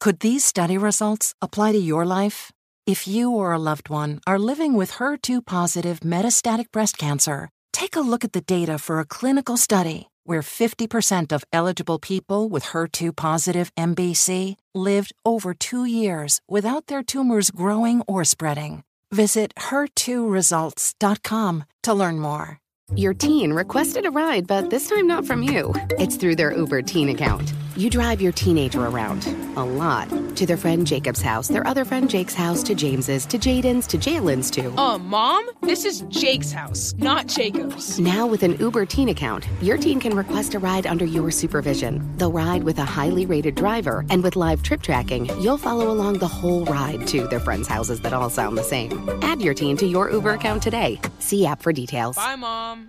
Could these study results apply to your life? If you or a loved one are living with HER2 positive metastatic breast cancer, take a look at the data for a clinical study where 50% of eligible people with HER2 positive MBC lived over two years without their tumors growing or spreading. Visit her2results.com to learn more. Your teen requested a ride, but this time not from you. It's through their Uber teen account. You drive your teenager around a lot to their friend Jacob's house, their other friend Jake's house, to James's, to Jaden's, to Jalen's, to. Uh, mom, this is Jake's house, not Jacob's. Now, with an Uber teen account, your teen can request a ride under your supervision. They'll ride with a highly rated driver, and with live trip tracking, you'll follow along the whole ride to their friends' houses that all sound the same. Add your teen to your Uber account today. See app for details. Bye, mom.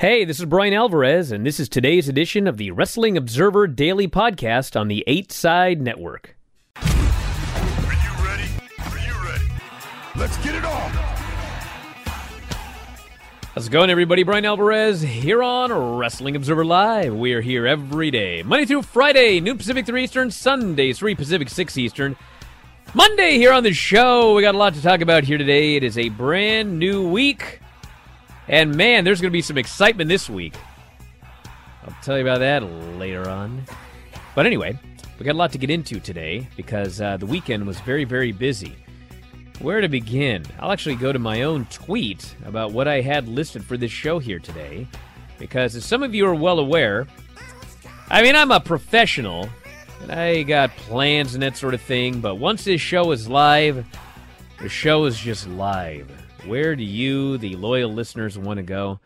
Hey, this is Brian Alvarez, and this is today's edition of the Wrestling Observer Daily Podcast on the Eight Side Network. Are you ready? Are you ready? Let's get it on. How's it going, everybody? Brian Alvarez here on Wrestling Observer Live. We are here every day, Monday through Friday, noon Pacific, 3 Eastern, Sunday, 3 Pacific, 6 Eastern. Monday here on the show. We got a lot to talk about here today. It is a brand new week. And man, there's going to be some excitement this week. I'll tell you about that later on. But anyway, we got a lot to get into today because uh, the weekend was very, very busy. Where to begin? I'll actually go to my own tweet about what I had listed for this show here today. Because as some of you are well aware, I mean, I'm a professional and I got plans and that sort of thing, but once this show is live, the show is just live. Where do you, the loyal listeners, want to go?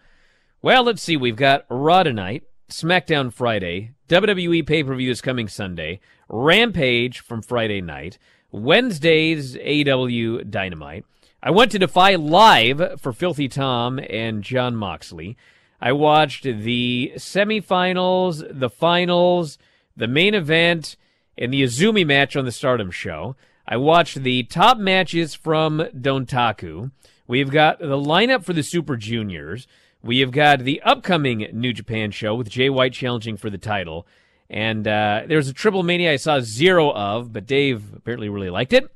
Well, let's see. We've got Raw tonight, SmackDown Friday, WWE pay per view is coming Sunday, Rampage from Friday night, Wednesday's AEW Dynamite. I went to Defy Live for Filthy Tom and John Moxley. I watched the semifinals, the finals, the main event, and the Azumi match on the Stardom show. I watched the top matches from Dontaku. We've got the lineup for the Super Juniors. We have got the upcoming New Japan show with Jay White challenging for the title. And uh, there's a Triple Mania I saw zero of, but Dave apparently really liked it.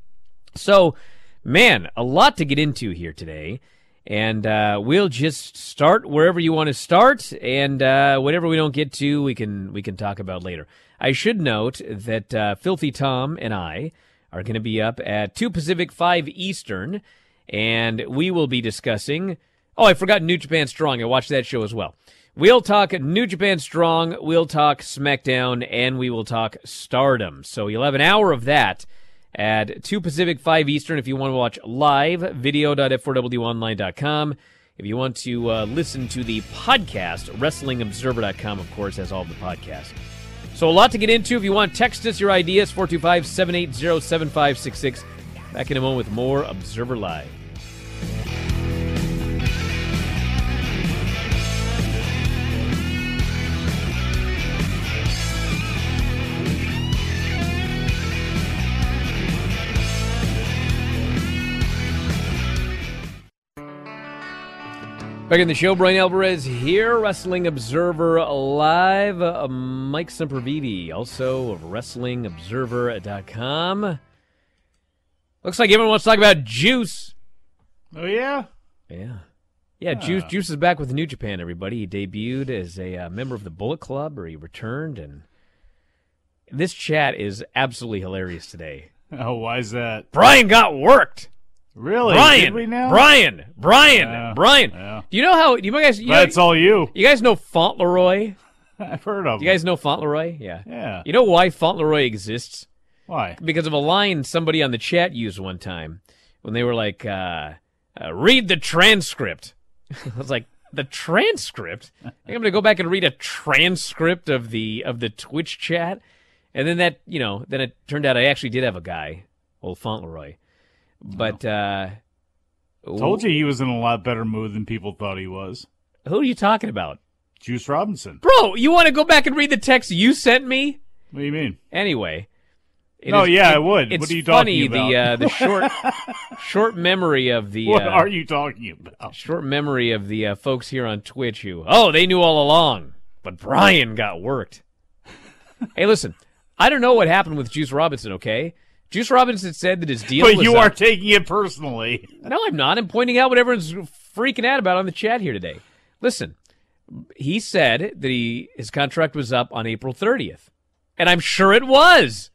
So, man, a lot to get into here today. And uh, we'll just start wherever you want to start, and uh, whatever we don't get to, we can we can talk about later. I should note that uh, Filthy Tom and I are going to be up at two Pacific, five Eastern, and we will be discussing. Oh, I forgot New Japan Strong. I watched that show as well. We'll talk New Japan Strong, we'll talk SmackDown, and we will talk Stardom. So you'll have an hour of that at 2 Pacific, 5 Eastern if you want to watch live, video.f4wonline.com. If you want to uh, listen to the podcast, WrestlingObserver.com, of course, has all the podcasts. So a lot to get into. If you want, text us your ideas, 425 780 7566. Back in a moment with more Observer Live. Back in the show, Brian Alvarez here, Wrestling Observer Live. Uh, Mike Sempervive, also of WrestlingObserver.com. Looks like everyone wants to talk about Juice. Oh yeah, Yeah. Yeah, Juice Juice is back with New Japan, everybody. He debuted as a uh, member of the Bullet Club, or he returned, and this chat is absolutely hilarious today. Oh, why is that? Brian got worked. Really? Brian, Did we now? Brian, Brian, Yeah, Brian. yeah. Do you know how? Do you guys? You, That's know, all you. you guys know Fauntleroy? I've heard of. You guys know Fauntleroy? Yeah. Yeah. You know why Fauntleroy exists? Why? Because of a line somebody on the chat used one time when they were like, uh, uh, "Read the transcript." I was like, "The transcript? I think I'm going to go back and read a transcript of the of the Twitch chat." And then that, you know, then it turned out I actually did have a guy, old Fauntleroy. But uh Told you he was in a lot better mood than people thought he was. Who are you talking about? Juice Robinson. Bro, you want to go back and read the text you sent me? What do you mean? Anyway. It No, is- yeah, it- I would. It's What are you funny talking the uh, about? the short short memory of the What uh, are you talking about? short memory of the uh, folks here on Twitch who oh they knew all along, but Brian got worked. hey, listen, I don't know what happened with Juice Robinson. Okay, Juice Robinson said that his deal. But you up. are taking it personally. No, I'm not. I'm pointing out what everyone's freaking out about on the chat here today. Listen, he said that he his contract was up on April 30th, and I'm sure it was.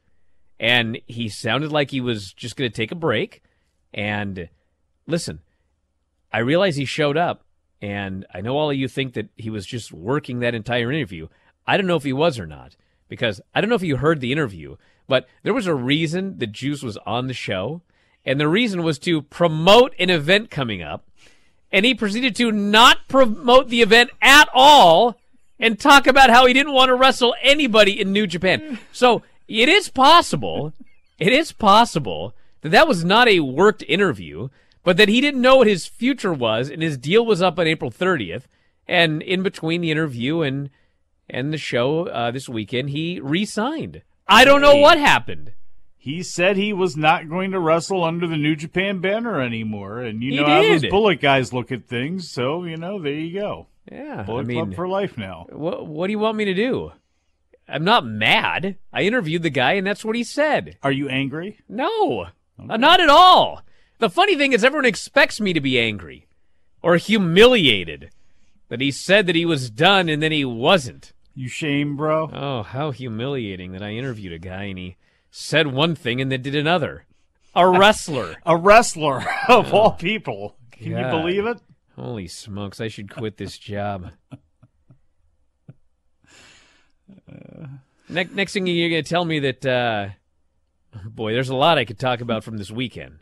And he sounded like he was just going to take a break. And listen, I realize he showed up, and I know all of you think that he was just working that entire interview. I don't know if he was or not because I don't know if you heard the interview, but there was a reason that Juice was on the show, and the reason was to promote an event coming up, and he proceeded to not promote the event at all and talk about how he didn't want to wrestle anybody in New Japan. So it is possible, it is possible that that was not a worked interview, but that he didn't know what his future was, and his deal was up on April 30th, and in between the interview and and the show uh, this weekend, he re-signed. I don't know what happened. He said he was not going to wrestle under the New Japan banner anymore, and you He know how those. Bullet guys look at things. So you know, there you go. Yeah, Bullet I mean, Club for life now. what what do you want me to do? I'm not mad. I interviewed the guy, and that's what he said. Are you angry? No, uh, not at all. The funny thing is, everyone expects me to be angry or humiliated that he said that he was done and then he wasn't. You shame, bro. Oh, how humiliating that I interviewed a guy and he said one thing and then did another. A wrestler. A wrestler of all people. Can God. you believe it? Holy smokes, I should quit this job. next, next thing you're going to tell me that, uh, boy, there's a lot I could talk about from this weekend.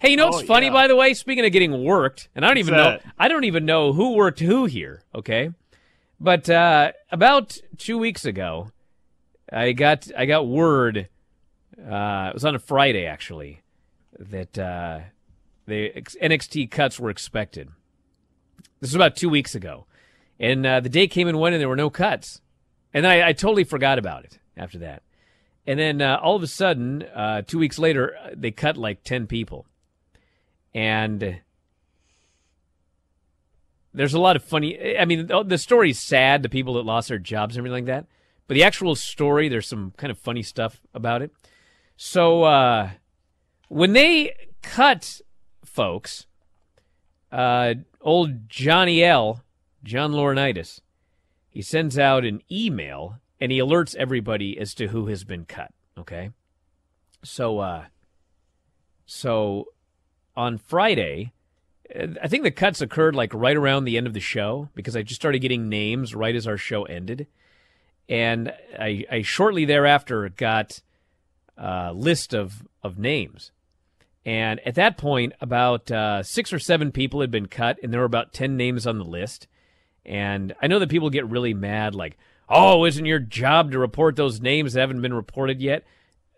Hey, you know what's Oh, funny, yeah. by the way? Speaking of getting worked, and I don't even know. I don't even know who worked who here. Okay, but uh, about two weeks ago, I got I got word. Uh, it was on a Friday actually that uh, the NXT cuts were expected. This was about two weeks ago, and uh, the day came and went, and there were no cuts, and then I, I totally forgot about it after that. And then uh, all of a sudden, uh, two weeks later, uh, they cut like ten people, and there's a lot of funny. I mean, the the story's sad, the people that lost their jobs and everything like that. But the actual story, there's some kind of funny stuff about it. So uh, when they cut folks, uh, old Johnny L, John Laurinaitis, he sends out an email and he alerts everybody as to who has been cut. Okay, so uh, so on Friday, uh, I think the cuts occurred like right around the end of the show because I just started getting names right as our show ended, and I, I shortly thereafter got a list of of names. And at that point, about uh, six or seven people had been cut, and there were about 10 names on the list. And I know that people get really mad, like, oh, isn't your job to report those names that haven't been reported yet?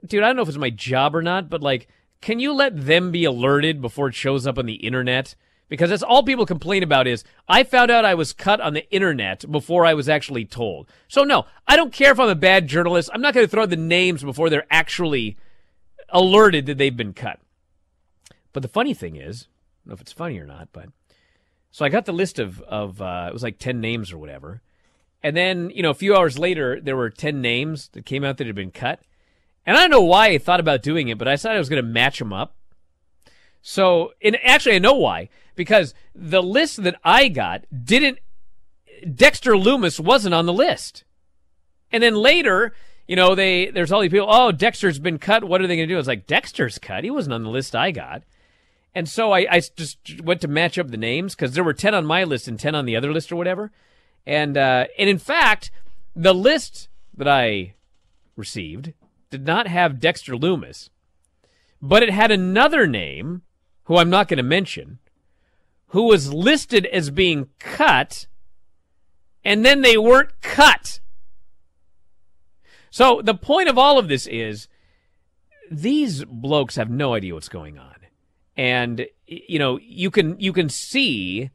Dude, I don't know if it's my job or not, but like, can you let them be alerted before it shows up on the internet? Because that's all people complain about is I found out I was cut on the internet before I was actually told. So no, I don't care if I'm a bad journalist. I'm not going to throw the names before they're actually alerted that they've been cut. But the funny thing is, I don't know if it's funny or not, but so I got the list of of uh, it was like ten names or whatever, and then you know a few hours later there were ten names that came out that had been cut, and I don't know why I thought about doing it, but I decided I was going to match them up. So, and actually I know why because the list that I got didn't Dexter Loomis wasn't on the list. And then later, you know, they there's all these people, oh, Dexter's been cut. What are they going to do? I was like, Dexter's cut. He wasn't on the list I got. And so I, I just went to match up the names because there were 10 on my list and 10 on the other list or whatever. And, uh, and in fact, the list that I received did not have Dexter Loomis, but it had another name who I'm not going to mention who was listed as being cut and then they weren't cut. So the point of all of this is these blokes have no idea what's going on. And you know, you can you can see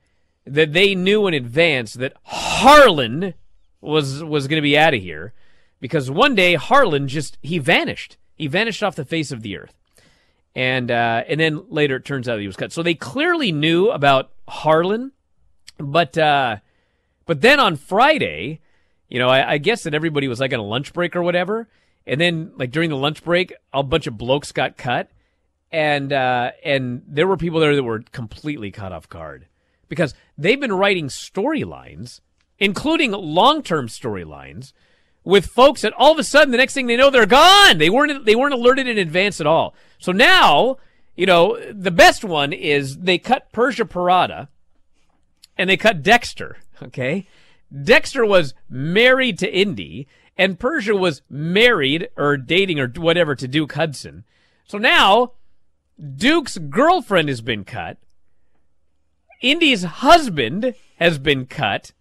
that they knew in advance that Harland was was going to be out of here because one day Harland just he vanished. He vanished off the face of the earth. And uh, and then later it turns out he was cut. So they clearly knew about Harland, but uh, but then on Friday, you know, I, I guess that everybody was like on a lunch break or whatever, and then like during the lunch break, a bunch of blokes got cut, and uh, and there were people there that were completely caught off guard because they've been writing storylines, including long term storylines, with folks that all of a sudden the next thing they know they're gone. They weren't they weren't alerted in advance at all. So now you know the best one is they cut Persia Pirotta, and they cut Dexter. Okay. Dexter was married to Indi, and Persia was married or dating or whatever to Duke Hudson. So now Duke's girlfriend has been cut. Indi's husband has been cut.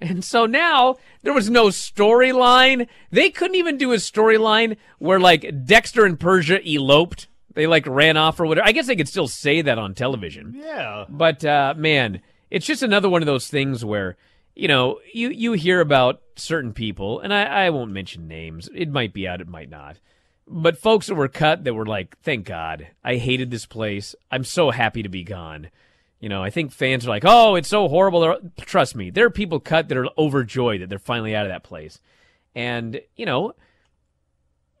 And so now there was no storyline. They couldn't even do a storyline where like Dexter and Persia eloped. They like ran off or whatever. I guess they could still say that on television. Yeah. But uh, man, it's just another one of those things where you know you you hear about certain people, and I, I won't mention names. It might be out, it might not. But folks that were cut that were like, thank God, I hated this place. I'm so happy to be gone. You know, I think fans are like, oh, it's so horrible. Trust me, there are people cut that are overjoyed that they're finally out of that place. And, you know,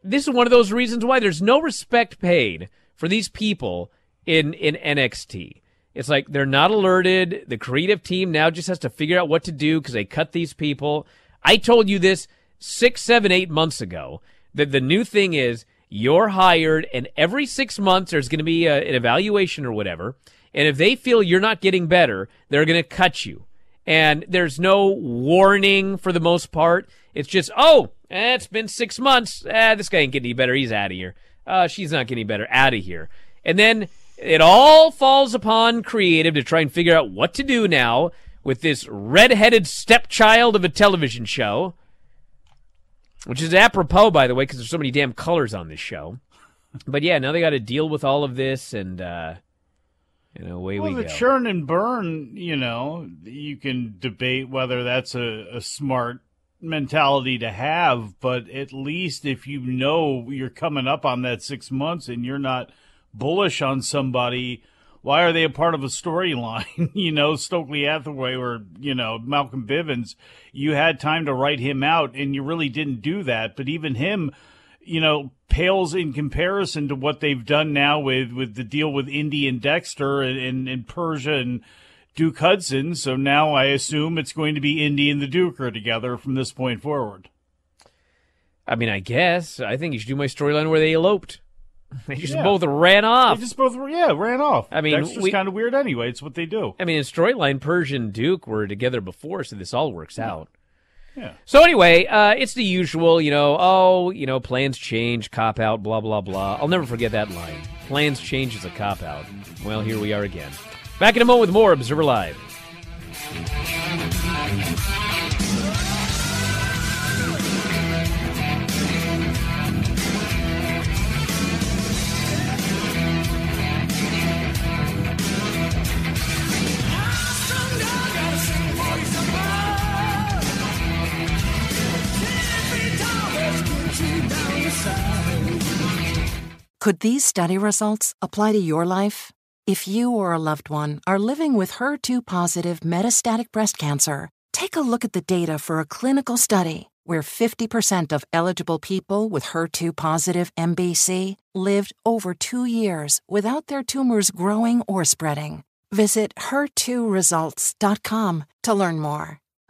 this is one of those reasons why there's no respect paid for these people in, in NXT. It's like they're not alerted. The creative team now just has to figure out what to do because they cut these people. I told you this six, seven, eight months ago that the new thing is you're hired, and every six months there's going to be a, an evaluation or whatever. And if they feel you're not getting better, they're going to cut you. And there's no warning for the most part. It's just, oh, eh, it's been six months. Eh, this guy ain't getting any better. He's out of here. Uh, she's not getting better. Out of here. And then it all falls upon creative to try and figure out what to do now with this red-headed stepchild of a television show, which is apropos, by the way, because there's so many damn colors on this show. But yeah, now they got to deal with all of this, and uh, you know, away well, we the go. churn and burn, you know, you can debate whether that's a, a smart mentality to have, but at least if you know you're coming up on that six months and you're not bullish on somebody, why are they a part of a storyline? you know, Stokely Hathaway or, you know, Malcolm Bivens, you had time to write him out and you really didn't do that. But even him, you know, pales in comparison to what they've done now with, with the deal with Indi and Dexter and, and, and Persia and Duke Hudson. So now I assume it's going to be Indi and the Duke are together from this point forward. I mean, I guess I think you should do my storyline where they eloped. They just Yeah. both ran off. They just both, yeah, ran off. I mean, we- kind of weird anyway. It's what they do. I mean, in storyline, Persia and Duke were together before, so this all works out. Yeah. So anyway, uh, it's the usual, you know. Oh, you know, plans change, cop out, blah blah blah. I'll never forget that line. Plans change is a cop out. Well, here we are again. Back in a moment with more Observer Live. Could these study results apply to your life? If you or a loved one are living with HER2 positive metastatic breast cancer, take a look at the data for a clinical study where 50% of eligible people with HER2 positive MBC lived over two years without their tumors growing or spreading. Visit HER2results.com to learn more.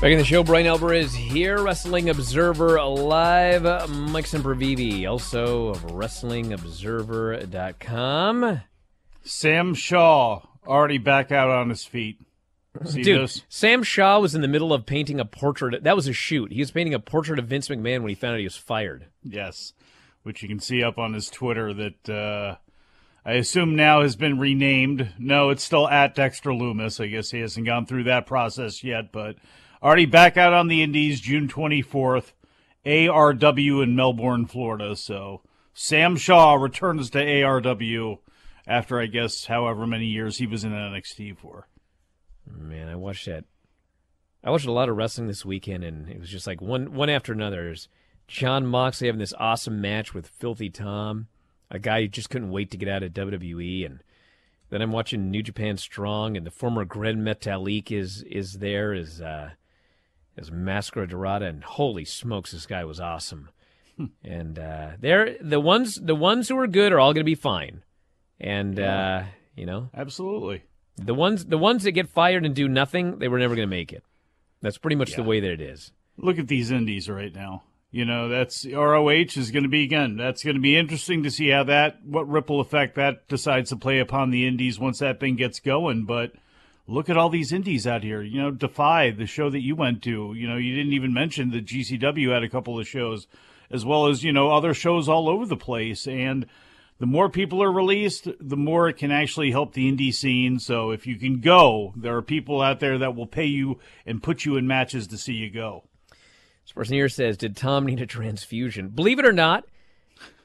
Back in the show, Brian Alvarez here, Wrestling Observer Live. Mike Sempervive, also of WrestlingObserver.com. Sam Shaw already back out on his feet. See Dude, this? Sam Shaw was in the middle of painting a portrait. That was a shoot. He was painting a portrait of Vince McMahon when he found out he was fired. Yes, which you can see up on his Twitter that uh, I assume now has been renamed. No, it's still at Dexter Loomis. I guess he hasn't gone through that process yet, but already back out on the Indies June 24th. ARW in Melbourne, Florida. So Sam Shaw returns to ARW after I guess however many years he was in NXT for. Man, I watched that. I watched a lot of wrestling this weekend, and it was just like one one after another. There's John Moxley having this awesome match with Filthy Tom, a guy who just couldn't wait to get out of WWE, and then I'm watching New Japan Strong, and the former Gran Metalik is is there as uh, as Mascara Dorada, and holy smokes, this guy was awesome. and uh, they're the ones the ones who are good are all going to be fine, and uh, you know Absolutely. the ones the ones that get fired and do nothing, they were never going to make it. That's pretty much the way that it is. Look at these indies right now. You know, that's ROH is going to be again. That's going to be interesting to see how that what ripple effect that decides to play upon the indies once that thing gets going. But look at all these indies out here. You know, Defy, the show that you went to. You know, you didn't even mention that GCW had a couple of shows, as well as you know other shows all over the place. And the more people are released, the more it can actually help the indie scene. So if you can go, there are people out there that will pay you and put you in matches to see you go. This person here says, "Did Tom need a transfusion?" Believe it or not,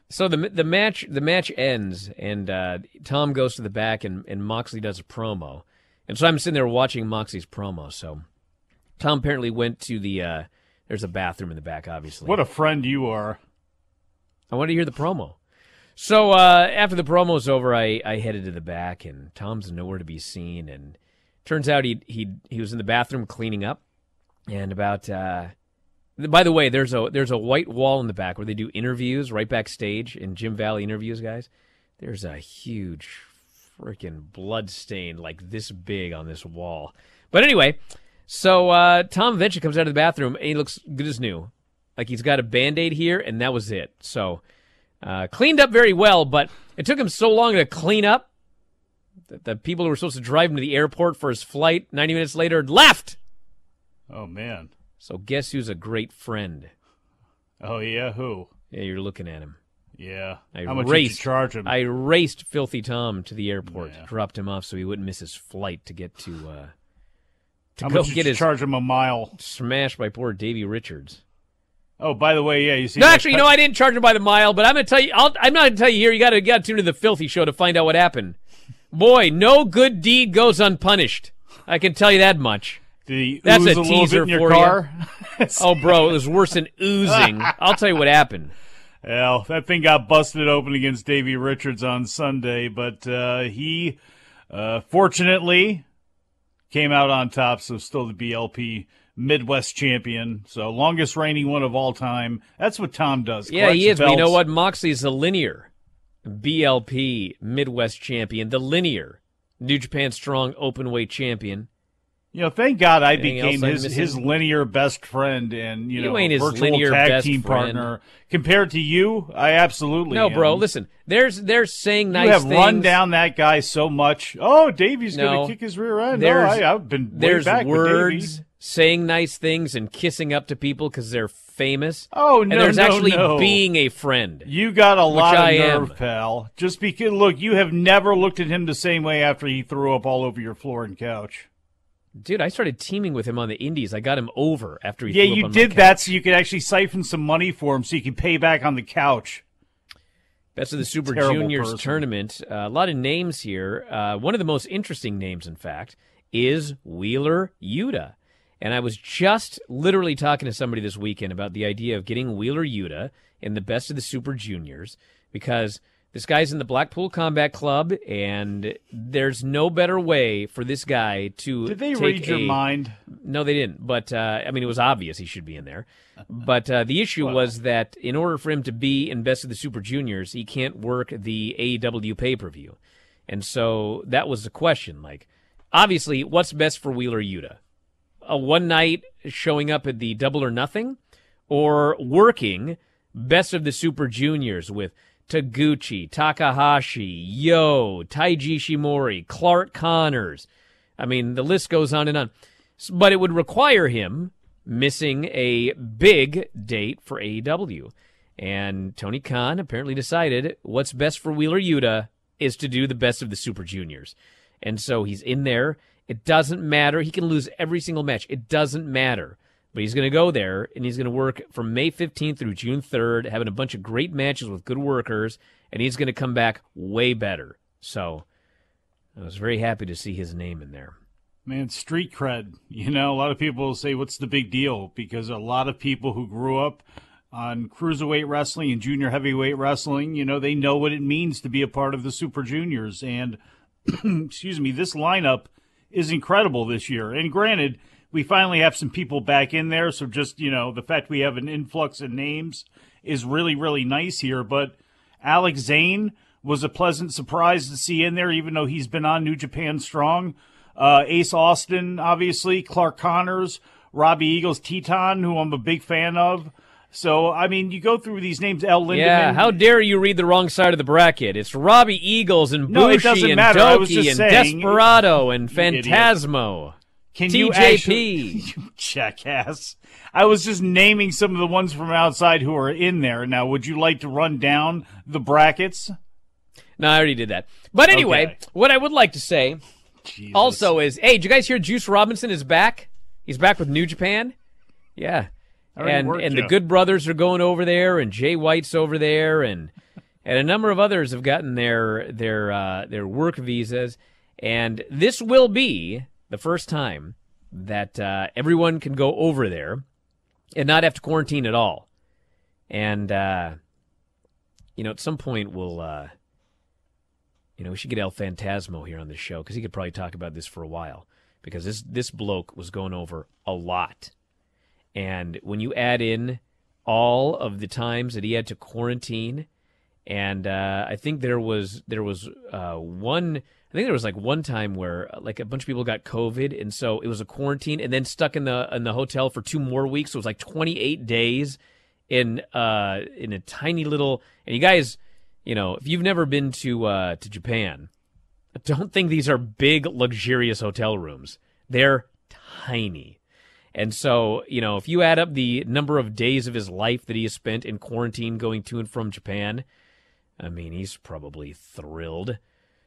so the the match the match ends, and uh, Tom goes to the back, and, and Moxley does a promo, and so I'm sitting there watching Moxley's promo. So Tom apparently went to the uh, there's a bathroom in the back, obviously. What a friend you are. I want to hear the promo. So uh, after the promo's over, I, I headed to the back, and Tom's nowhere to be seen. And turns out he he he was in the bathroom cleaning up. And about uh, by the way, there's a there's a white wall in the back where they do interviews right backstage in Jim Valley interviews, guys. There's a huge freaking blood stain like this big on this wall. But anyway, so uh, Tom eventually comes out of the bathroom and he looks good as new. Like he's got a band aid here, and that was it. So uh, cleaned up very well, but it took him so long to clean up that the people who were supposed to drive him to the airport for his flight 90 minutes later left. Oh man. So guess who's a great friend? Oh yeah, who? Yeah, you're looking at him. Yeah. I How much raced, you charge him? I raced Filthy Tom to the airport, Yeah. dropped him off so he wouldn't miss his flight to get to uh, to How go get his charge him a mile? smashed by poor Davey Richards. Oh, by the way, yeah, you see. No, actually, you know, I didn't charge him by the mile, but I'm gonna tell you. I'll, I'm not gonna tell you here. You got to got to tune to the Filthy Show to find out what happened. Boy, no good deed goes unpunished. I can tell you that much. The That's a a, teaser bit in your for you. Oh, bro, it was worse than oozing. I'll tell you what happened. Well, that thing got busted open against Davey Richards on Sunday, but uh, he uh, fortunately came out on top, so still the BLP Midwest champion. So longest reigning one of all time. That's what Tom does. Yeah, he is. But you know what? Moxley's the linear BLP Midwest champion, the linear New Japan Strong Openweight champion. You know, thank God I Anything became his missing? his linear best friend and you You know ain't his virtual linear tag best team friend. partner. Compared to you, I absolutely No, bro. Listen, there's there's saying nice you have things. run down that guy so much. Oh, Davey's No. going to kick his rear end. Oh, there's- no, I, I've been way There's back with Davey. words saying nice things and kissing up to people because they're famous. Oh no, And there's no, actually no. being a friend. You got a lot of I am. nerve, pal. Just because, look, you have never looked at him the same way after he threw up all over your floor and couch. Dude, I started teaming with him on the indies. I got him over after he yeah, you did that so you could actually siphon some money for him so you could pay back on the couch. Best of the Super Juniors person. tournament. Uh, a lot of names here. Uh, one of the most interesting names, in fact, is Wheeler Yuta. And I was just literally talking to somebody this weekend about the idea of getting Wheeler Yuta in the best of the Super Juniors because this guy's in the Blackpool Combat Club, and there's no better way for this guy to. Did they read your a- mind? no, they didn't. But uh, I mean, it was obvious he should be in there. But uh, the issue was that in order for him to be in Best of the Super Juniors, he can't work the AEW pay per view, and so that was the question. Like, obviously, what's best for Wheeler Yuta? A one night showing up at the Double or Nothing, or working Best of the Super Juniors with Taguchi, Takahashi, Yo, Taiji Ishimori, Clark Connors. I mean, the list goes on and on. But it would require him missing a big date for AEW. And Tony Khan apparently decided what's best for Wheeler Yuta is to do the best of the Super Juniors. And so he's in there. It doesn't matter. He can lose every single match. It doesn't matter. But he's going to go there and he's going to work from May 15th through June 3rd, having a bunch of great matches with good workers, and he's going to come back way better. So I was very happy to see his name in there. Man, street cred. You know, a lot of people say, what's the big deal? Because a lot of people who grew up on cruiserweight wrestling and junior heavyweight wrestling, you know, they know what it means to be a part of the Super Juniors. And, excuse me, this lineup is incredible this year. And granted, we finally have some people back in there. So just, you know, the fact we have an influx of names is really, really nice here. But Alex Zayne was a pleasant surprise to see in there, even though he's been on New Japan Strong. Uh, Ace Austin, obviously, Clark Connors, Robbie Eagles, Titán, who I'm a big fan of. So, I mean, you go through these names, El Lindaman. Yeah, how dare you read the wrong side of the bracket? It's Robbie Eagles and No, Bushi doesn't and matter. Douki and saying- Desperado and You idiot. Can you TJP. actually, you jackass? I was just naming some of the ones from outside who are in there. Now, would you like to run down the brackets? No, I already did that. But anyway, Okay. what I would like to say Jesus. also is, hey, did you guys hear Juice Robinson is back? He's back with New Japan. Yeah, and worked and the you. Good Brothers are going over there, and Jay White's over there, and and a number of others have gotten their their uh, their work visas, and this will be the first time that uh, everyone can go over there and not have to quarantine at all. And uh, you know, at some point we'll. Uh, you know, we should get El Phantasmo here on the show because he could probably talk about this for a while because this this bloke was going over a lot, and when you add in all of the times that he had to quarantine, and uh, I think there was there was uh, one I think there was like one time where uh, like a bunch of people got COVID, and so it was a quarantine, and then stuck in the in the hotel for two more weeks. So it was like twenty eight days in uh in a tiny little. And you guys, you know, if you've never been to uh to Japan, don't think these are big luxurious hotel rooms. They're tiny. And so, you know, if you add up the number of days of his life that he has spent in quarantine going to and from Japan, I mean, he's probably thrilled.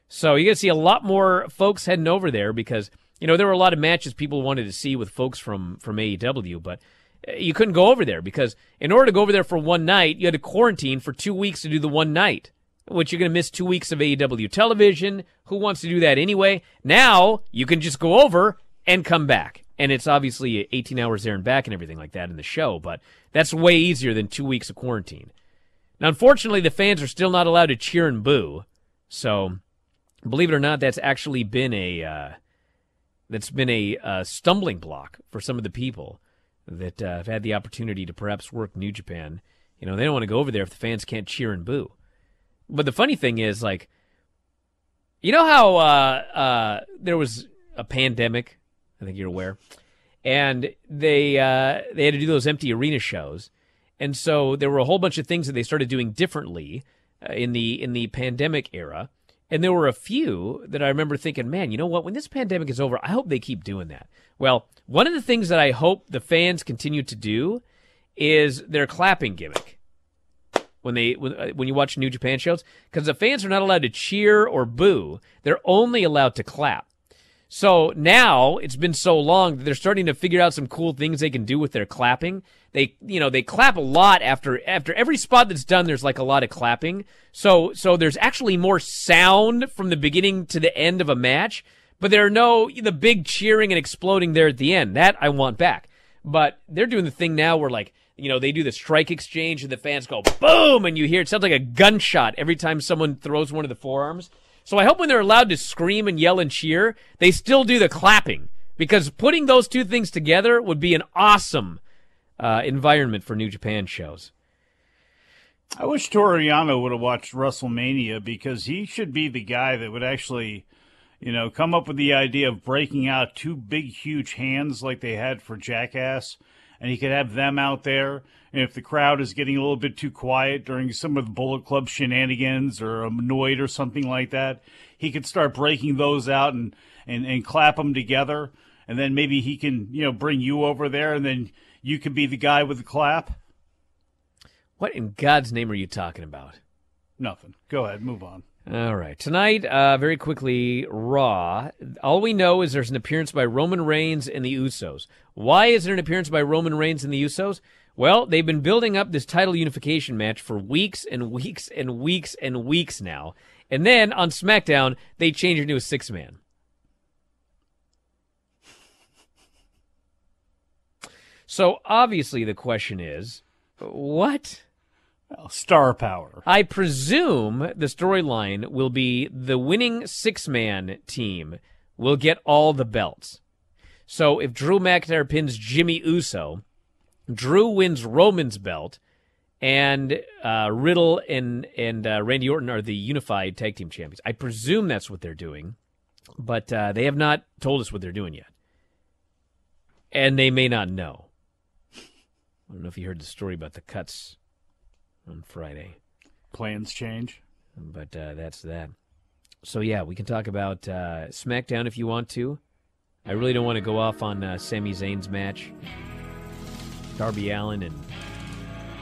So you're going to see a lot more folks heading over there because, you know, there were a lot of matches people wanted to see with folks from, from AEW, but uh, you couldn't go over there because in order to go over there for one night, you had to quarantine for two weeks to do the one night, which you're going to miss two weeks of AEW television. Who wants to do that anyway? Now you can just go over and come back. And it's obviously 18 hours there and back and everything like that in the show, but that's way easier than two weeks of quarantine. Now, unfortunately, the fans are still not allowed to cheer and boo. So, believe it or not, that's actually been a uh, that's been a uh, stumbling block for some of the people that uh, have had the opportunity to perhaps work New Japan. You know, they don't want to go over there if the fans can't cheer and boo. But the funny thing is, like, you know how uh, uh, there was a pandemic. I think you're aware, and they uh, they had to do those empty arena shows, and so there were a whole bunch of things that they started doing differently uh, in the in the pandemic era. And there were a few that I remember thinking, man, you know what? When this pandemic is over, I hope they keep doing that. Well, one of the things that I hope the fans continue to do is their clapping gimmick when they when, uh, when you watch New Japan shows because the fans are not allowed to cheer or boo; they're only allowed to clap. So now it's been so long that they're starting to figure out some cool things they can do with their clapping. They, you know, they clap a lot after after every spot that's done. There's like a lot of clapping. So so there's actually more sound from the beginning to the end of a match, but there are no the big cheering and exploding there at the end. That I want back. But they're doing the thing now where like you know they do the strike exchange and the fans go boom and you hear it sounds like a gunshot every time someone throws one of the forearms. So I hope when they're allowed to scream and yell and cheer, they still do the clapping because putting those two things together would be an awesome uh, environment for New Japan shows. I wish Toriano would have watched WrestleMania because he should be the guy that would actually, you know, come up with the idea of breaking out two big, huge hands like they had for Jackass, and he could have them out there. And if the crowd is getting a little bit too quiet during some of the Bullet Club shenanigans or annoyed or something like that, he could start breaking those out and, and, and clap them together. And then maybe he can, you know, bring you over there, and then you could be the guy with the clap. What in God's name are you talking about? Nothing. Go ahead, move on. All right. Tonight, uh, very quickly, Raw. All we know is there's an appearance by Roman Reigns and the Usos. Why is there an appearance by Roman Reigns and the Usos? Well, they've been building up this title unification match for weeks and weeks and weeks and weeks now. And then on SmackDown, they change it to a six man. So obviously, the question is what? Star power. I presume the storyline will be the winning six man team will get all the belts. So if Drew McIntyre pins Jimmy Uso, Drew wins Roman's belt, and uh, Riddle and and uh, Randy Orton are the unified tag team champions. I presume that's what they're doing, but uh, they have not told us what they're doing yet, and they may not know. I don't know if you heard the story about the cuts on Friday. Plans change. But uh, that's that. So, yeah, we can talk about uh, SmackDown if you want to. I really don't want to go off on uh, Sami Zayn's match. Darby Allin and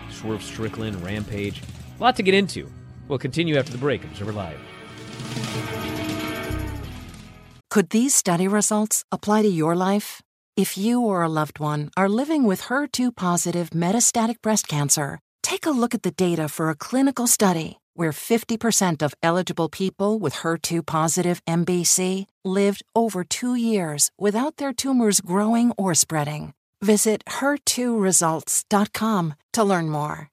Swerve Strickland, Rampage. A lot to get into. We'll continue after the break. Observer Live. Could these study results apply to your life? If you or a loved one are living with HER2 positive metastatic breast cancer, take a look at the data for a clinical study where 50% of eligible people with HER2 positive MBC lived over two years without their tumors growing or spreading. Visit HER2results.com to learn more.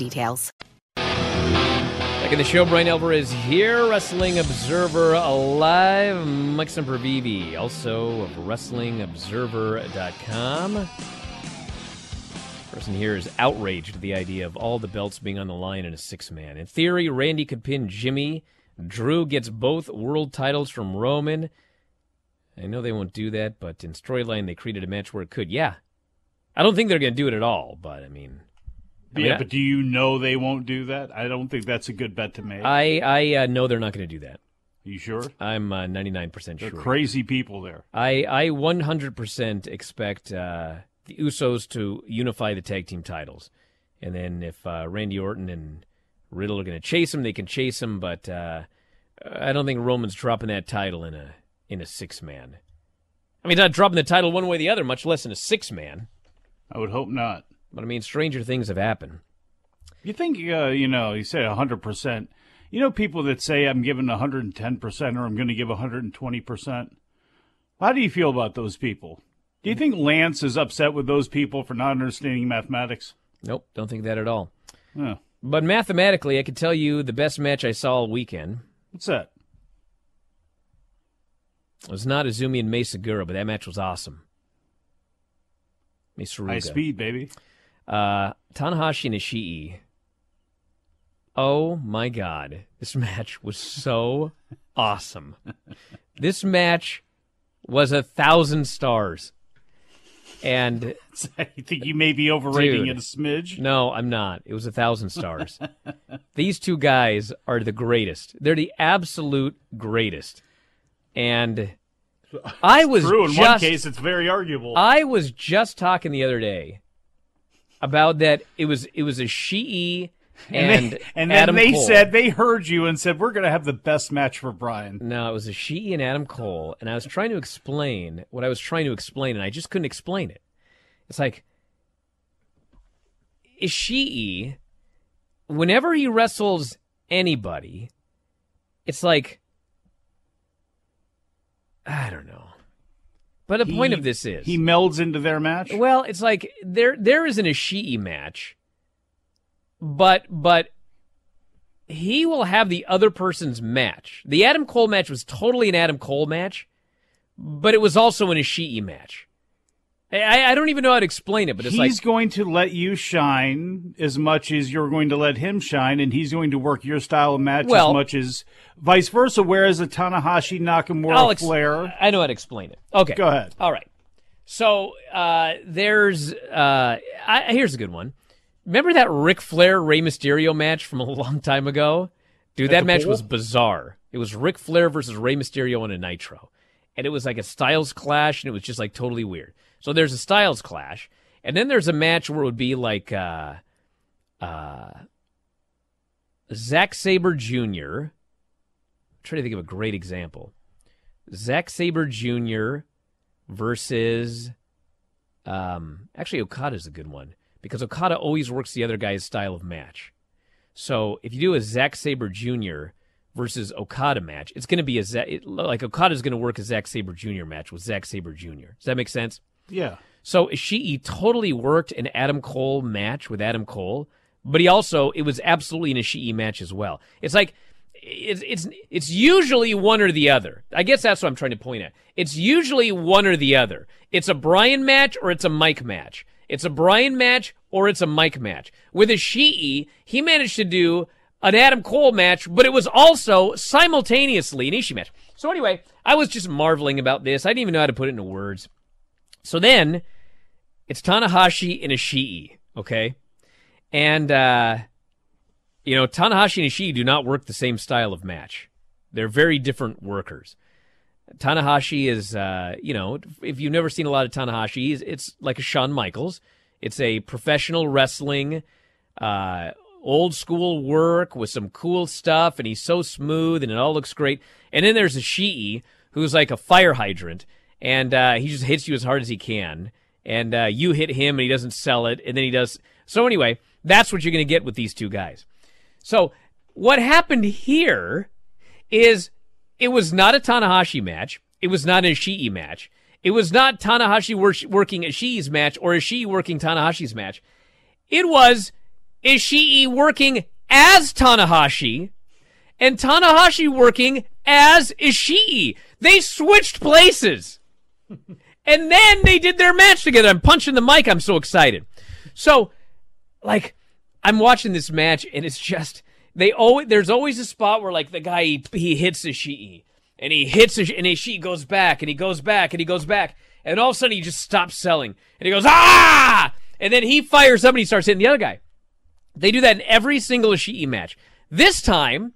details. Back in the show, Brian Alvarez here, Wrestling Observer Alive. Mike Sempervive, also of WrestlingObserver.com. Person here is outraged at the idea of all the belts being on the line in a six man. In theory, Randy could pin Jimmy. Drew gets both world titles from Roman. I know they won't do that, but in storyline, they created a match where it could. Yeah. I don't think they're going to do it at all, but I mean. I mean, yeah, but do you know they won't do that? I don't think that's a good bet to make. I, I uh, know they're not going to do that. you sure? I'm uh, 99% sure. crazy people there. I, I 100% expect uh, the Usos to unify the tag team titles. And then if uh, Randy Orton and Riddle are going to chase him, they can chase him. But uh, I don't think Roman's dropping that title in a in a six man. I mean, not dropping the title one way or the other, much less in a six man. I would hope not. But I mean, stranger things have happened. You think, uh, you know, you say 100%. You know, people that say I'm giving 110% or I'm going to give 120%. How do you feel about those people? Do you think Lance is upset with those people for not understanding mathematics? Nope, don't think that at all. Huh. But mathematically, I can tell you the best match I saw all weekend What's that? It was not Azumi and Mei Suruga, but that match was awesome. Mei Suruga. High speed, baby. Uh, Tanahashi and Ishii. Oh my God. This match was so awesome. This match was a thousand stars. And I think you may be overrating Dude. it a smidge. no, I'm not. It was a thousand stars. These two guys are the greatest. They're the absolute greatest. And I was True, in just, one case, it's very arguable. I was just talking the other day about that it was it was a Shii and, and, they, and then Adam they Cole. said they heard you and said we're going to have the best match for Brian. no, it was a Shii and Adam Cole, and I was trying to explain what I was trying to explain, and I just couldn't explain it. It's like is Ishii, whenever he wrestles anybody, it's like I don't know. But the point of this is he melds into their match. Well, it's like there there isn't a Ishii match, but but he will have the other person's match. The Adam Cole match was totally an Adam Cole match, but it was also an Ishii match. I, I don't even know how to explain it, but it's he's like going to let you shine as much as you're going to let him shine, and he's going to work your style of match Well- as much as vice versa. Whereas a Tanahashi Nakamura I'll ex- Flair, I know how to explain it. Okay, Go ahead. All right. So uh, there's uh, I, here's a good one. Remember that Ric Flair Rey Mysterio match from a long time ago? Dude, that match pool? was bizarre. It was Ric Flair versus Rey Mysterio on a Nitro, and it was like a Styles clash, and it was just like totally weird. So there's a Styles clash, and then there's a match where it would be like uh, uh, Zack Sabre Jr. I'm trying to think of a great example. Zack Sabre Jr. versus um actually Okada's a good one because Okada always works the other guy's style of match. So if you do a Zack Sabre Jr. versus Okada match, it's going to be a it, like Okada's going to work a Zack Sabre Jr. match with Zack Sabre Jr. Does that make sense? Yeah, So Ishii totally worked an Adam Cole match with Adam Cole, but he also it was absolutely an Ishii match as well. It's like it's it's it's usually one or the other. I guess that's what I'm trying to point at. It's usually one or the other. It's a Brian match or it's a Mike match. It's a Brian match or it's a Mike match. With Ishii, he managed to do an Adam Cole match, but it was also simultaneously an Ishii match. So anyway, I was just marveling about this. I didn't even know how to put it into words. So then it's Tanahashi and Ishii, okay? And uh you know, Tanahashi and Ishii do not work the same style of match. They're very different workers. Tanahashi is uh, you know, if you've never seen a lot of Tanahashi, it's like a Shawn Michaels. It's a professional wrestling uh old school work with some cool stuff and he's so smooth and it all looks great. And then there's a Ishii who's like a fire hydrant and uh, he just hits you as hard as he can. And uh, you hit him, and he doesn't sell it, and then he does. So anyway, that's what you're going to get with these two guys. So what happened here is it was not a Tanahashi match. It was not an Ishii match. It was not Tanahashi wor- working Ishii's match or Ishii working Tanahashi's match. It was Ishii working as Tanahashi and Tanahashi working as Ishii. They switched places. And then they did their match together. I'm punching the mic. I'm so excited. So, like, I'm watching this match, and it's just they always there's always a spot where like the guy he, he hits Ishii, and he hits Ishii, and Ishii goes back, and he goes back, and he goes back, and all of a sudden he just stops selling, and he goes ah, and then he fires up and he starts hitting the other guy. They do that in every single Ishii match. This time,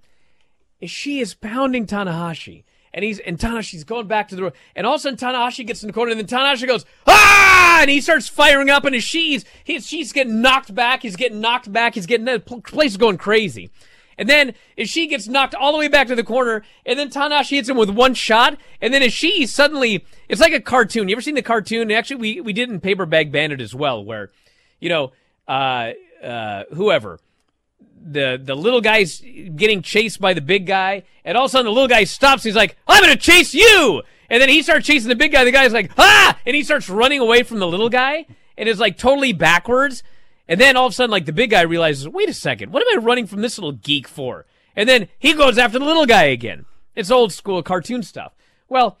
Ishii is pounding Tanahashi. And he's and Tanahashi's going back to the road. And all of a sudden Tanahashi gets in the corner and then Tanahashi goes, Ah! And he starts firing up and Ishii's he's she's getting knocked back, he's getting knocked back, he's getting the place is going crazy. And then Ishii gets knocked all the way back to the corner, and then Tanahashi hits him with one shot, and then Ishii suddenly it's like a cartoon. You ever seen the cartoon? Actually we we did in Paper Bag Bandit as well, where, you know, uh uh whoever the the little guy's getting chased by the big guy, and all of a sudden the little guy stops. He's like, "I'm gonna chase you!" And then he starts chasing the big guy. The guy's like, "Ah!" And he starts running away from the little guy, and it's like totally backwards. And then all of a sudden, like the big guy realizes, "Wait a second, what am I running from this little geek for?" And then he goes after the little guy again. It's old school cartoon stuff. Well,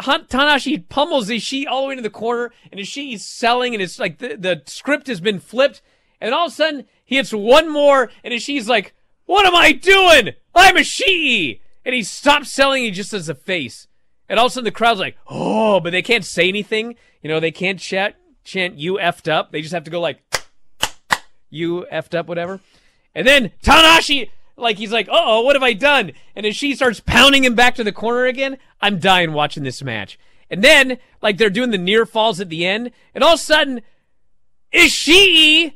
Tanashi pummels Ishii all the way to the corner, and Ishii's selling, and it's like the, the script has been flipped, and all of a sudden he hits one more, and Ishii's like, "What am I doing? I'm Ishii!" And he stops selling, he just does a face, and all of a sudden the crowd's like, "Oh!" But they can't say anything. You know, they can't chat, chant "You effed up." They just have to go like, "You effed up," whatever. And then Tanahashi, like he's like, "Uh oh, what have I done?" And as Ishii starts pounding him back to the corner again, I'm dying watching this match. And then, like they're doing the near falls at the end, and all of a sudden, Ishii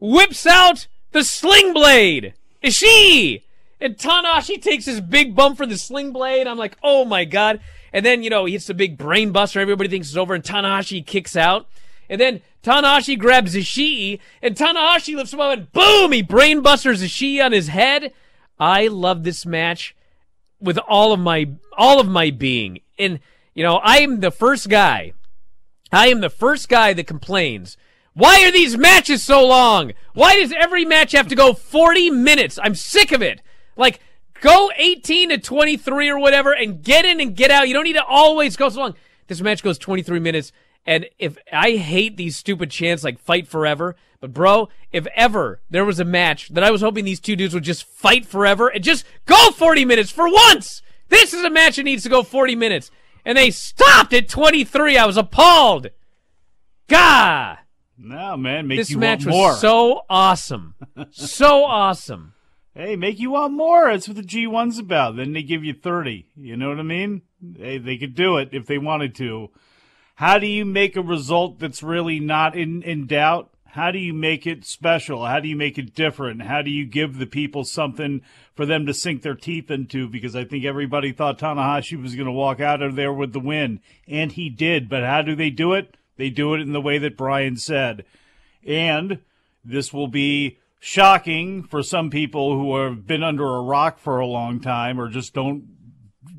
whips out the sling blade. Ishii! And Tanahashi takes his big bump for the sling blade. I'm like, oh my god. And then, you know, he hits the big brain buster. Everybody thinks it's over, and Tanahashi kicks out. And then Tanahashi grabs Ishii, and Tanahashi lifts him up, and boom! He brain busters Ishii on his head. I love this match with all of my all of my being. And you know, I am the first guy. I am the first guy that complains. Why are these matches so long? Why does every match have to go 40 minutes? I'm sick of it. Like, go 18 to 23 or whatever and get in and get out. You don't need to always go so long. This match goes 23 minutes And if I hate these stupid chants like fight forever, but bro, if ever there was a match that I was hoping these two dudes would just fight forever and just go 40 minutes for once. This is a match that needs to go 40 minutes. And they stopped at 23. I was appalled. Gah! No, man, make This you match want more. was so awesome. so awesome. Hey, make you want more. That's what the G1's about. Then they give you 30. You know what I mean? They, they could do it if they wanted to. How do you make a result that's really not in, in doubt? How do you make it special? How do you make it different? How do you give the people something for them to sink their teeth into? Because I think everybody thought Tanahashi was going to walk out of there with the win, and he did. But how do they do it? They do it in the way that Brian said. And this will be shocking for some people who have been under a rock for a long time or just don't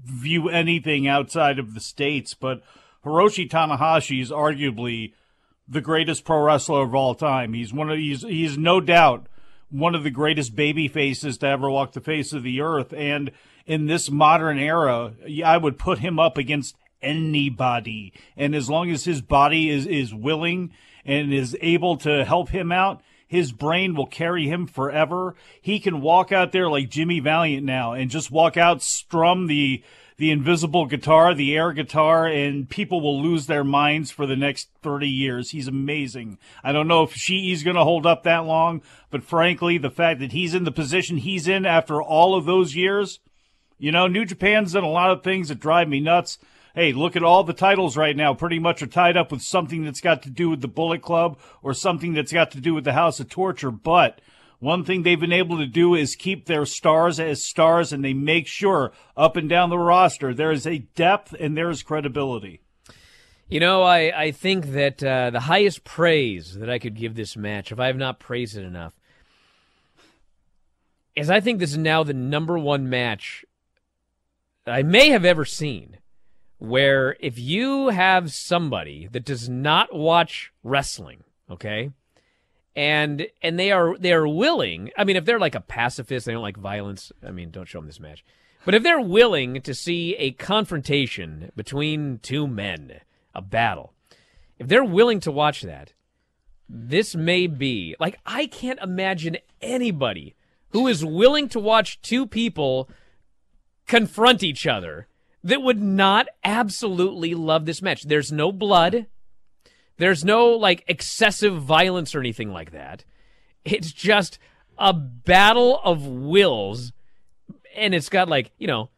view anything outside of the states. But Hiroshi Tanahashi is arguably the greatest pro wrestler of all time. He's one of he's he's no doubt one of the greatest baby faces to ever walk the face of the earth. And in this modern era, I would put him up against anybody. And as long as his body is is willing and is able to help him out, his brain will carry him forever. He can walk out there like Jimmy Valiant now and just walk out, strum the the invisible guitar, the air guitar, and people will lose their minds for the next 30 years. He's amazing. I don't know if Ishii's going to hold up that long, but frankly, the fact that he's in the position he's in after all of those years, you know, New Japan's done a lot of things that drive me nuts. Hey, look at all the titles right now, pretty much are tied up with something that's got to do with the Bullet Club or something that's got to do with the House of Torture. But one thing they've been able to do is keep their stars as stars, and they make sure up and down the roster there is a depth and there is credibility. You know, I, I think that uh, the highest praise that I could give this match, if I have not praised it enough, is I think this is now the number one match I may have ever seen where if you have somebody that does not watch wrestling, okay, and and they are they are willing. I mean, if they're like a pacifist, they don't like violence. I mean, don't show them this match. But if they're willing to see a confrontation between two men, a battle, if they're willing to watch that, this may be like I can't imagine anybody who is willing to watch two people confront each other that would not absolutely love this match. There's no blood. There's no like excessive violence or anything like that. It's just a battle of wills and it's got like, you know,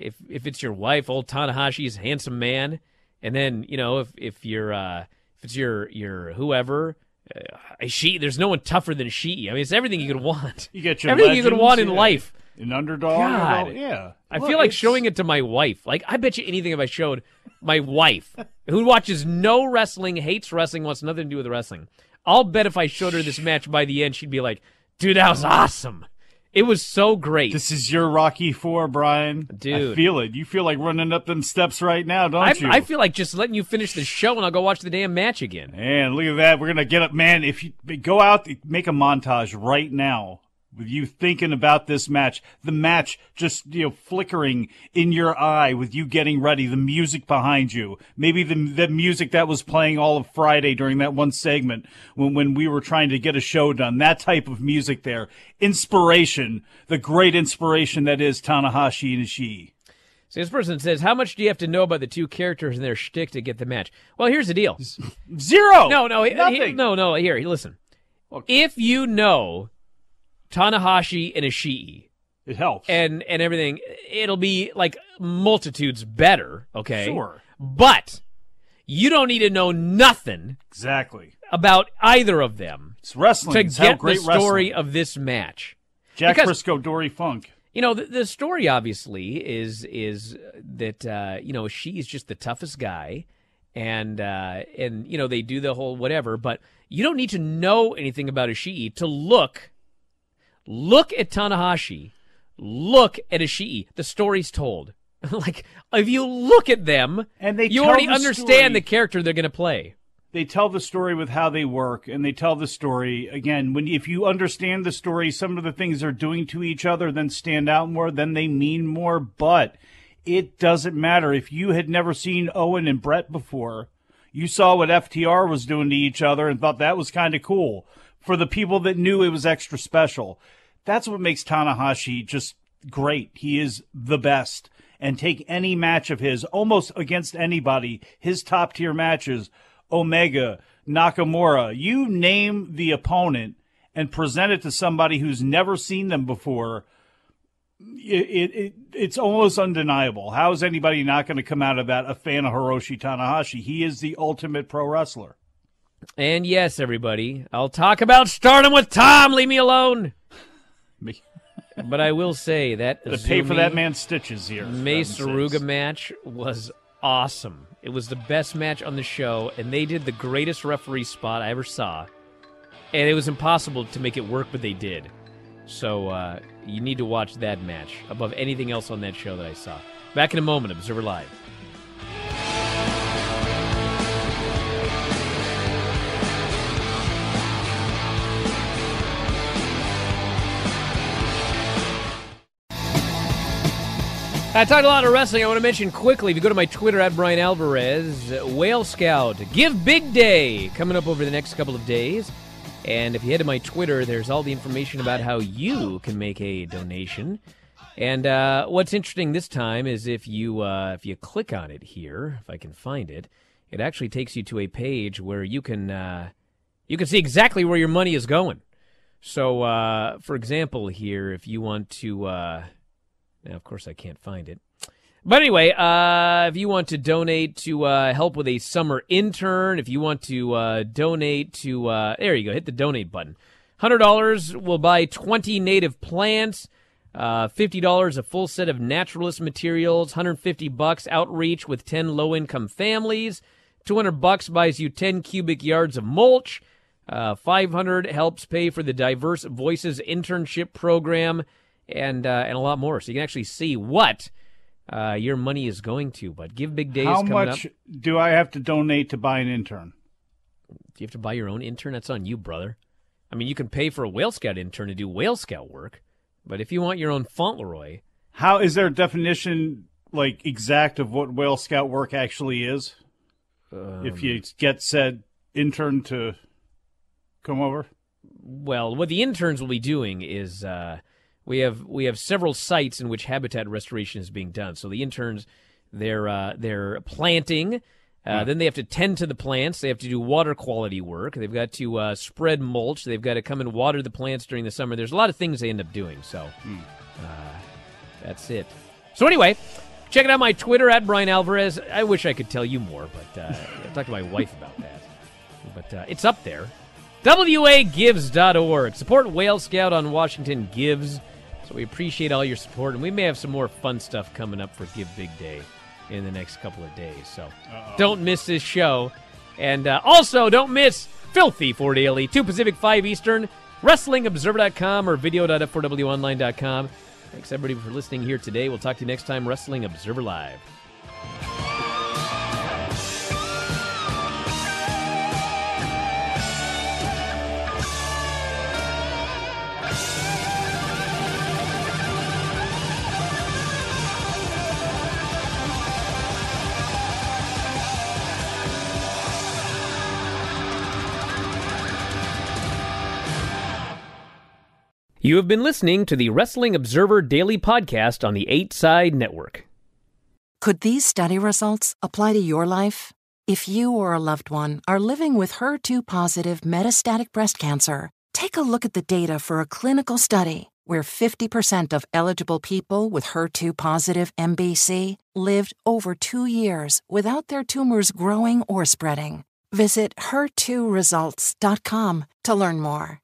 if if it's your wife, old Tanahashi's handsome man, and then, you know, if if you're uh if it's your your whoever uh, she there's no one tougher than Ishii. I mean, it's everything you could want. You get your everything you could want in yeah. life. An underdog, God. yeah. I Look, feel like it's- showing it to my wife. Like I bet you anything if I showed my wife, who watches no wrestling, hates wrestling, wants nothing to do with wrestling. I'll bet if I showed her this match by the end, she'd be like, "Dude, that was awesome. It was so great." This is your Rocky Four, Brian. I Dude. feel it. You feel like running up them steps right now, don't I, you? I feel like just letting you finish the show and I'll go watch the damn match again. Man, look at that. We're gonna get up, man. If you go out, make a montage right now with you thinking about this match, the match just you know flickering in your eye with you getting ready, the music behind you, maybe the the music that was playing all of Friday during that one segment when when we were trying to get a show done. That type of music there, inspiration, the great inspiration that is Tanahashi and Ishii. So this person says, "How much do you have to know about the two characters and their shtick to get the match?" Well, here's the deal. Zero. No, no, he- he- nothing. no, no. Here, listen. If you know Tanahashi and Ishii It helps. and and everything, it'll be like multitudes better. Okay, Sure. but you don't need to know nothing exactly. about either of them It's wrestling. to It's get the story wrestling. of this match. Jack because- Brisco, Dory Funk. You know, the, the story obviously is is that uh, you know Ishii's just the toughest guy, and uh, and you know they do the whole whatever, but you don't need to know anything about Ishii to look look at Tanahashi, look at Ishii. The story's told. like if you look at them, And they you already the understand story. the character they're going to play. they tell the story with how they work and they tell the story again when if you understand the story some of the things they're doing to each other then stand out more then they mean more but it doesn't matter if you had never seen owen and brett before You saw what FTR was doing to each other and thought that was kind of cool. For the people that knew it was extra special, that's what makes Tanahashi just great. He is the best. And take any match of his, almost against anybody, his top tier matches, Omega, Nakamura, you name the opponent and present it to somebody who's never seen them before. It, it, it it's almost undeniable. How is anybody not going to come out of that a fan of Hiroshi Tanahashi? He is the ultimate pro wrestler. And yes, everybody, I'll talk about stardom with Tom. Leave me alone. Me. but I will say that to pay for that man's stitches here. Mei Suruga match was awesome. It was the best match on the show, and they did the greatest referee spot I ever saw. And it was impossible to make it work, but they did. So uh, you need to watch that match above anything else on that show that I saw. Back in a moment, Observer Live. I talked a lot of wrestling. I want to mention quickly if you go to my Twitter at Brian Alvarez, Whale Scout, Give Big Day coming up over the next couple of days. And if you head to my Twitter, there's all the information about how you can make a donation. And uh, what's interesting this time is if you uh, if you click on it here, if I can find it, it actually takes you to a page where you can uh, you can see exactly where your money is going. So, uh, for example, here, if you want to uh, now, of course, I can't find it. But anyway, uh, if you want to donate to uh, help with a summer intern, if you want to uh, donate to, uh, there you go, hit the donate button. $100 will buy 20 native plants. Uh, $50 a full set of naturalist materials, 150 bucks outreach with 10 low-income families. 200 bucks buys you 10 cubic yards of mulch. Uh, 500 helps pay for the Diverse Voices internship program and uh, and a lot more. So you can actually see what uh, your money is going to. But give big days. How much up. do I have to donate to buy an intern? Do you have to buy your own intern? That's on you, brother. I mean, you can pay for a Whale Scout intern to do Whale Scout work, but if you want your own Fauntleroy, How is there a definition like exact of what Whale Scout work actually is? if you get said intern to come over, well, what the interns will be doing is uh, we have we have several sites in which habitat restoration is being done. So the interns they're uh, they're planting. Uh, Then they have to tend to the plants. They have to do water quality work. They've got to uh, spread mulch. They've got to come and water the plants during the summer. There's a lot of things they end up doing. So uh, that's it. So anyway, check it out my Twitter at Brian Alvarez. I wish I could tell you more, but uh, I talked to my wife about that. But uh, it's up there. WAGives.org. Support Whale Scout on Washington Gives. So we appreciate all your support, and we may have some more fun stuff coming up for Give Big Day in the next couple of days. So don't miss this show. And uh, also, don't miss Figure 4 Daily, 2 Pacific, 5 Eastern, WrestlingObserver.com or video.f4wonline.com. Thanks, everybody, for listening here today. We'll talk to you next time, Wrestling Observer Live. You have been listening to the Wrestling Observer Daily Podcast on the 8 Side Network. Could these study results apply to your life? If you or a loved one are living with HER2 positive metastatic breast cancer, take a look at the data for a clinical study where 50% of eligible people with HER2 positive MBC lived over two years without their tumors growing or spreading. Visit HER2results.com to learn more.